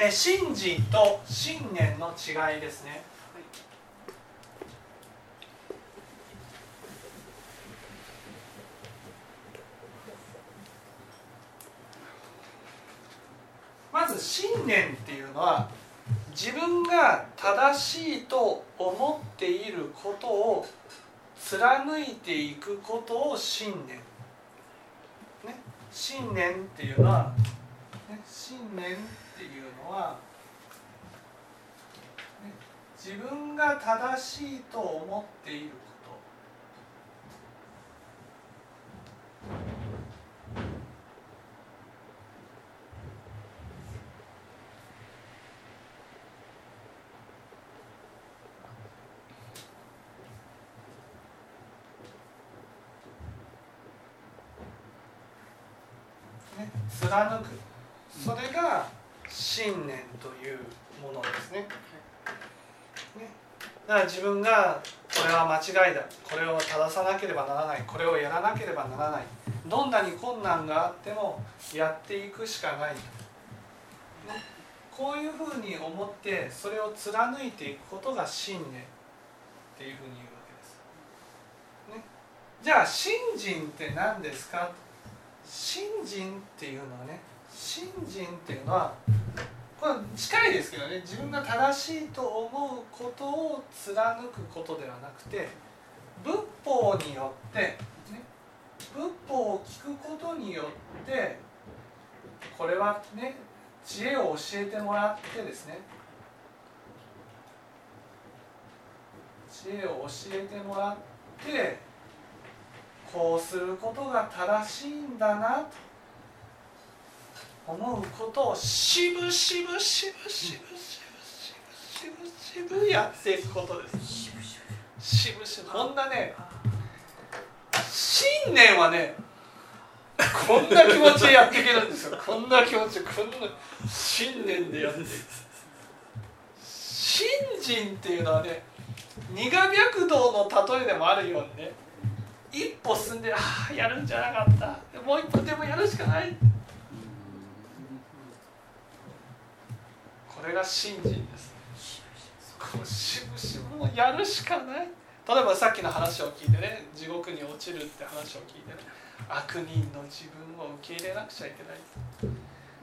えー、信心と信念の違いですね。まず信念っていうのは自分が正しいと思っていることを貫いていくことを信念、ね、信念っていうのは、ね、信念。っていうのは、ね、自分が正しいと思っていること。貫く。それが信念というものですね。ね。だから自分がこれは間違いだ。これを正さなければならない。これをやらなければならない。どんなに困難があってもやっていくしかない、ね、こういうふうに思ってそれを貫いていくことが信念。っていうふうに言うわけです。ね、じゃあ信心って何ですか？信心っていうのはね信心っていうのはこれ近いですけどね自分が正しいと思うことを貫くことではなくて仏法によって、ね、仏法を聞くことによってこれはね知恵を教えてもらってですね知恵を教えてもらってこうすることが正しいんだなと。思うことをしぶしぶしぶしぶしぶしぶしぶしぶやっていくことですしぶしぶこんなね信念はねこんな気持ちでやっていけるんですよこんな気持ちこんな信念でやっていく信心っていうのはね苦白道の例えでもあるようにね一歩進んでああやるんじゃなかったもう一歩でもやるしかないこれが信心ですしぶしぶやるしかない。例えばさっきの話を聞いてね地獄に落ちるって話を聞いてね。悪人の自分を受け入れなくちゃいけない。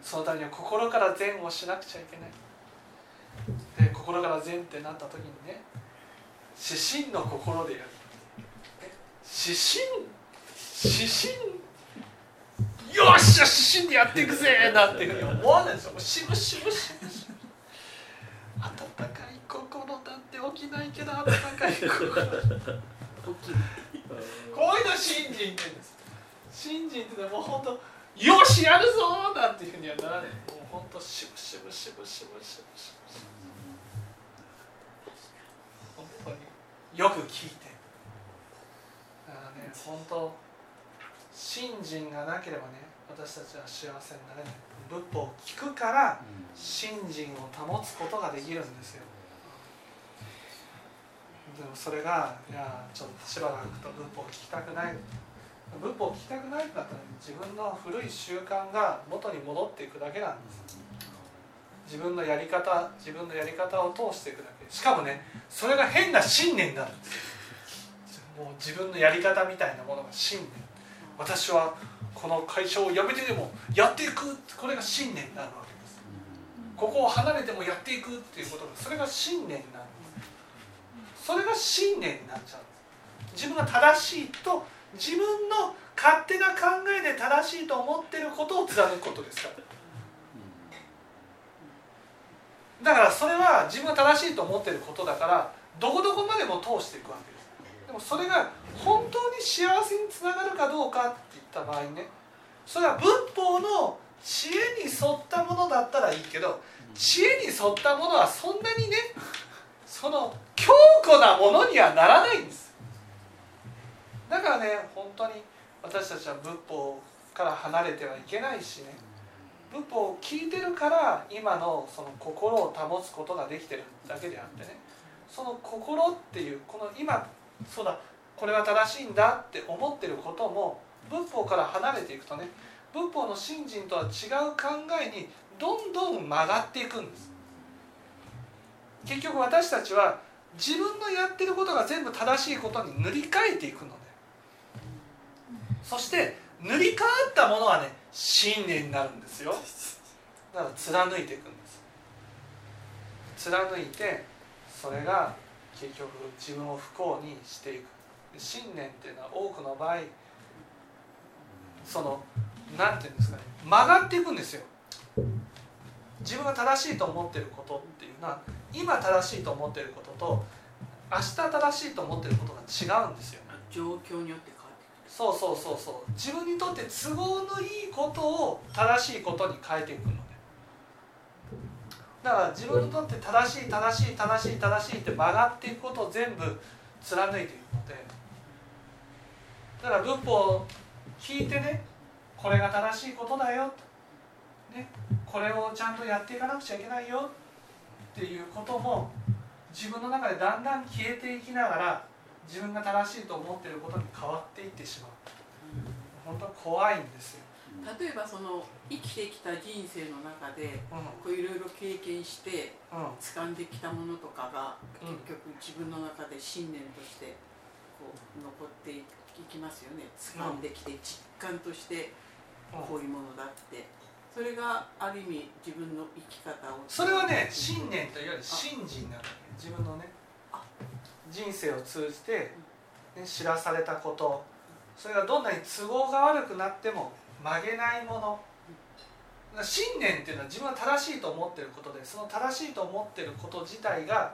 そのためには心から善をしなくちゃいけない。で心から善ってなった時にね指針の心でやる。指針指針。よっしゃ指針でやっていくぜなんていうふうに思わないですよ。もうしぶしぶしぶ。ないけど温かい心こういうの信心って言うんです信心って。もう本当よしやるぞなんていうふうにはならないもう本当しぶしぶしぶしぶしぶしぶ本当によく聞いて。本当信心がなければね私たちは幸せになれない。仏法を聞くから信心を保つことができるんですよでもそれがいやちょっとしばらくと仏法を聞きたくない。仏法を聞きたくないんだったら自分の古い習慣が元に戻っていくだけなんです。自分のやり方自分のやり方を通していくだけ。しかもねそれが変な信念になるんです。もう自分のやり方みたいなものが信念。私はこの会社を辞めてでもやっていくこれが信念になるわけです。ここを離れてもやっていくっていうことがそれが信念になるんです。それが信念になっちゃう。自分が正しいと自分の勝手な考えで正しいと思ってることを貫くことですから。だからそれは自分が正しいと思ってることだからどこどこまでも通していくわけです。でもそれが本当に幸せにつながるかどうかって言った場合ねそれは仏法の知恵に沿ったものだったらいいけど知恵に沿ったものはそんなにねその強固なものにはならないんです。だからね本当に私たちは仏法から離れてはいけないしね。仏法を聞いてるから今のその心を保つことができてるだけであってね。その心っていうこの今そうだこれは正しいんだって思ってることも仏法から離れていくとね仏法の信心とは違う考えにどんどん曲がっていくんです。結局私たちは自分のやってることが全部正しいことに塗り替えていくのでそして塗り替わったものはね信念になるんですよ。だから貫いていくんです。貫いてそれが結局自分を不幸にしていく。信念っていうのは多くの場合その何て言うんですかね曲がっていくんですよ。自分が正しいと思ってることっていうのは今正しいと思ってることと明日正しいと思ってることが違うんですよ。状況によって変わってくる。そうそうそうそう。自分にとって都合のいいことを正しいことに変えていくのでだから自分にとって正しい正しい正しい正しいって曲がっていくことを全部貫いていくのでだから仏法を聞いてねこれが正しいことだよと、ね、これをちゃんとやっていかなくちゃいけないよ。っていうことも自分の中でだんだん消えていきながら自分が正しいと思っていることに変わっていってしまう。本当怖いんですよ、例えばその生きてきた人生の中でいろいろ経験してうん。掴んできたものとかがうん。結局自分の中で信念としてこう残っていきますよね。掴んできて実感としてこういうものだってそれがある意味自分の生き方を。それはね信念といわゆる信心になるわけ自分のねあ。人生を通じて、ね、知らされたこと。それがどんなに都合が悪くなっても曲げないもの。信念っていうのは自分が正しいと思ってることでその正しいと思ってること自体が、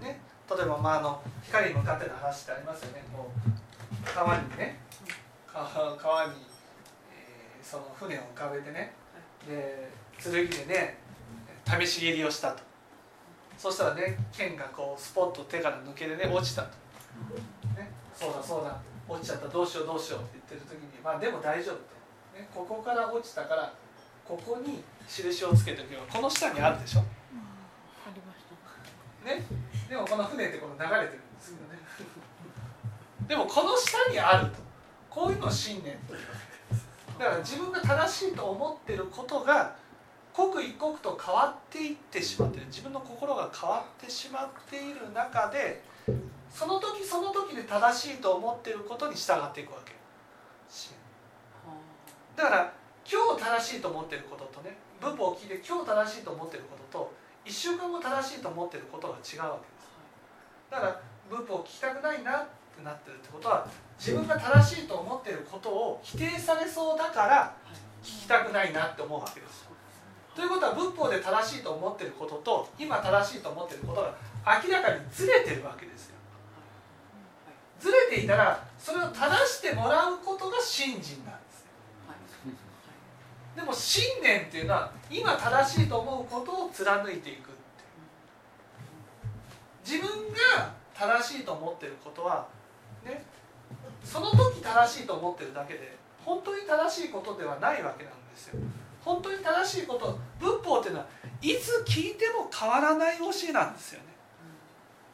ね、例えば、まあ、あの光に向かっての話ってありますよね。こう川にね。川川に、えーその船を浮かべてねで剣でね試し蹴りをしたと。そしたらね剣がこうスポッと手から抜けてね落ちたと、ね、そうだそうだ。落ちちゃった。どうしようどうしようって言ってる時にまあでも大丈夫と、ね、ここから落ちたからここに印をつけておけばこの下にあるでしょ、ありました。ね、でもこの船ってこの流れてる。んですけどね。でもこの下にあると。こういうのを信念というわけ。ですだから自分が正しいと思ってることが刻一刻と変わっていってしまってる。自分の心が変わってしまっている中でその時その時で正しいと思っていることに従っていくわけ。信だから今日正しいと思っていることとね仏法を聞いて今日正しいと思っていることと1週間後正しいと思っていることが違うわけです。だから仏法を聞きたくないなってなってるってことは自分が正しいと思ってることを否定されそうだから聞きたくないなって思うわけです。ということは仏法で正しいと思ってることと今正しいと思ってることが明らかにずれてるわけですよ。ずれていたらそれを正してもらうことが信心なんですでも信念っていうのは今正しいと思うことを貫いていくて。自分が正しいと思ってることはね。その時正しいと思ってるだけで本当に正しいことではないわけなんですよ。本当に正しいこと仏法っていうのはいつ聞いても変わらない教えなんですよ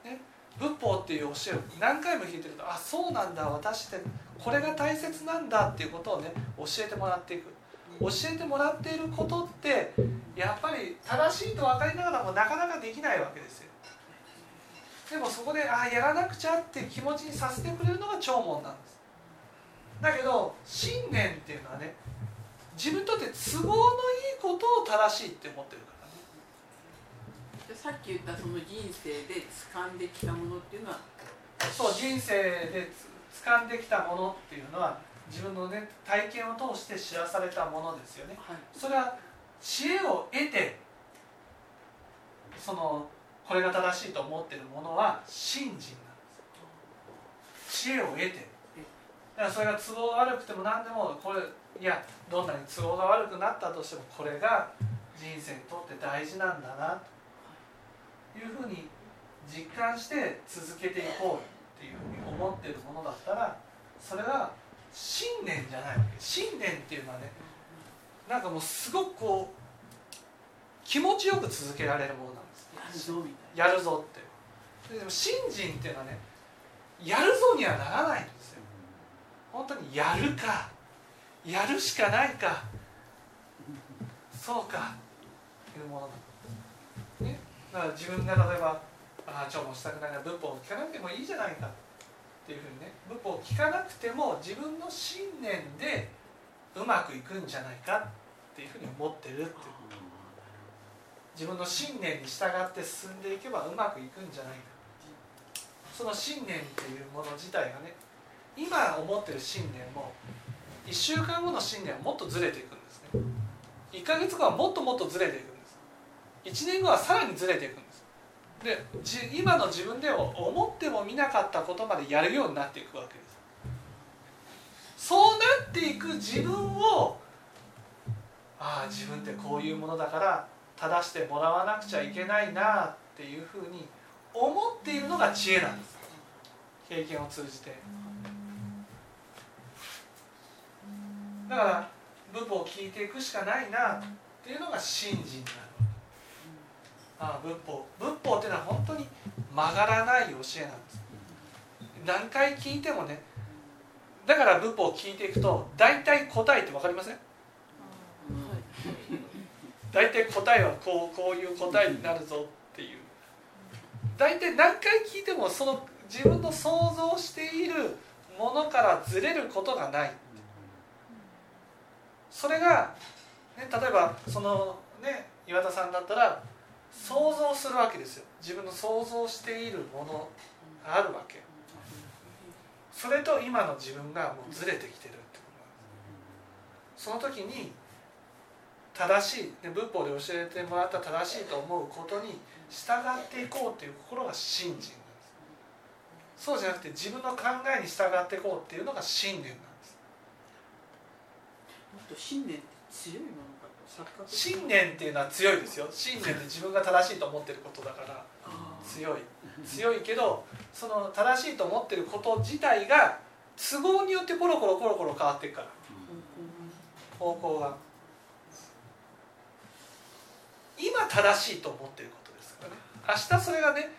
ね。ね。仏法っていう教えを何回も聞いてるとあそうなんだ私ってこれが大切なんだっていうことをね教えてもらっていく。教えてもらっていることってやっぱり正しいと分かりながらもなかなかできないわけですよ。でもそこであやらなくちゃって気持ちにさせてくれるのが弔問なんです。だけど信念っていうのはね自分にとって都合のいいことを正しいって思ってるから。ねでさっき言ったその人生で掴んできたものっていうのはそう人生でつ掴んできたものっていうのは自分のね体験を通して知らされたものですよね。はい。それは知恵を得てそのこれが正しいと思ってるものは信心なんです。知恵を得て。だからそれが都合が悪くても何でもこれいやどんなに都合が悪くなったとしてもこれが人生にとって大事なんだなというふうに実感して続けていこうっていうふうに思ってるものだったらそれは信念じゃないわけ。信念っていうのはねなんかもうすごくこう気持ちよく続けられるものなんですやるぞって。でも信心っていうのはねやるぞにはならないんですよ。本当にやるかやるしかないかそうかいうものな、ね、だから自分が例えばああ今日もしたくないな仏法を聞かなくてもいいじゃないか。っていうふうにね仏法を聞かなくても自分の信念でうまくいくんじゃないかっていうふうに思ってるっていう。自分の信念に従って進んでいけばうまくいくんじゃないかその信念っていうもの自体がね今思ってる信念も1週間後の信念はもっとずれていくんですね。1ヶ月後はもっともっとずれていくんです。1年後はさらにずれていくんです。で今の自分では思ってもみなかったことまでやるようになっていくわけです。そうなっていく自分をああ自分ってこういうものだから正してもらわなくちゃいけないなっていうふうに思っているのが知恵なんです。経験を通じて。だから仏法を聞いていくしかないなっていうのが信心になるああ仏法。仏法っていうのは本当に曲がらない教えなんです。何回聞いてもねだから仏法を聞いていくと大体答えって分かりません？大体答えはこうこういう答えになるぞっていう。大体何回聞いてもその自分の想像しているものからずれることがない。それが、ね、例えばそのね岩田さんだったら想像するわけですよ。自分の想像しているものがあるわけ。それと今の自分がもうずれてきてるってことなんです。その時に正しい、ね、仏法で教えてもらった正しいと思うことに従っていこうっていう心が信心なんです。そうじゃなくて自分の考えに従っていこうっていうのが信念なんです。もっと信念って強いものかと信念っていうのは強いですよ。信念って自分が正しいと思ってることだから。強い。強いけどその正しいと思ってること自体が都合によってコロコロコロコロ変わっていくから。方向が今正しいと思ってることですからね。明日それがね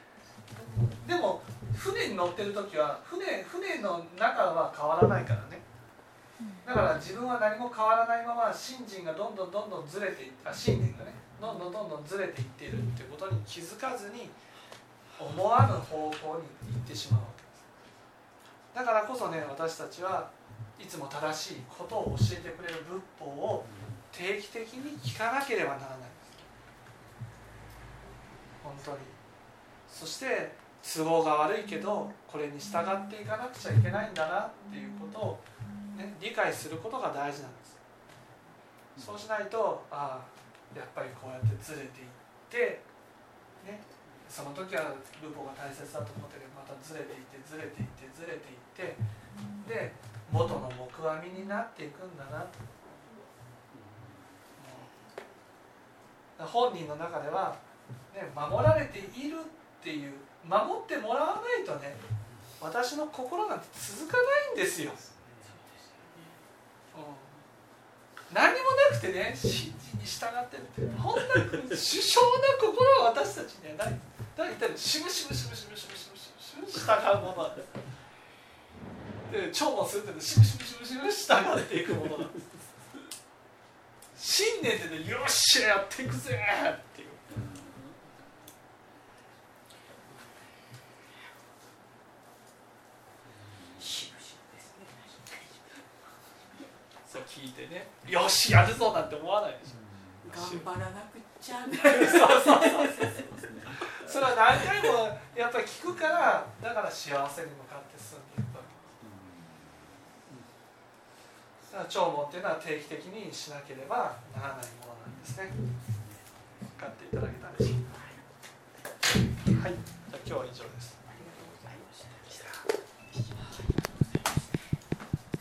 でも船に乗ってる時は船船の中は変わらないからね。だから自分は何も変わらないまま信心がどんどんどんどんずれていって信念がねどんどんどんどんずれていっているっていうことに気づかずに思わぬ方向に行ってしまうわけです。だからこそね私たちはいつも正しいことを教えてくれる仏法を定期的に聞かなければならない。本当に。そして都合が悪いけどこれに従っていかなくちゃいけないんだなっていうことを、ね、理解することが大事なんです。そうしないとああやっぱりこうやってずれていってねその時は仏法が大切だと思ってるまたずれていってずれていってずれていってで元の木阿弥になっていくんだな。と本人の中では、ね、守られているっていう守ってもらわないとね私の心なんて続かないんですよ、うん、何もなくてね信じに従ってるこんな殊勝な心は私たちにはない。だいたいしむしむしむしむしむしむしむし従うものなんですもするってしむしむしむしむし従っていくものなんです信念ってねよっしゃやっていくぜっていうね。よしやるぞなんて思わないでしょ。頑張らなくちゃそうそうそうそれは何回もやっぱり聞くからだから幸せに向かって進んでいくわけです長聞っていうのは定期的にしなければならないものなんですね。分かっていただけたらしはい。じゃあ今日は以上です。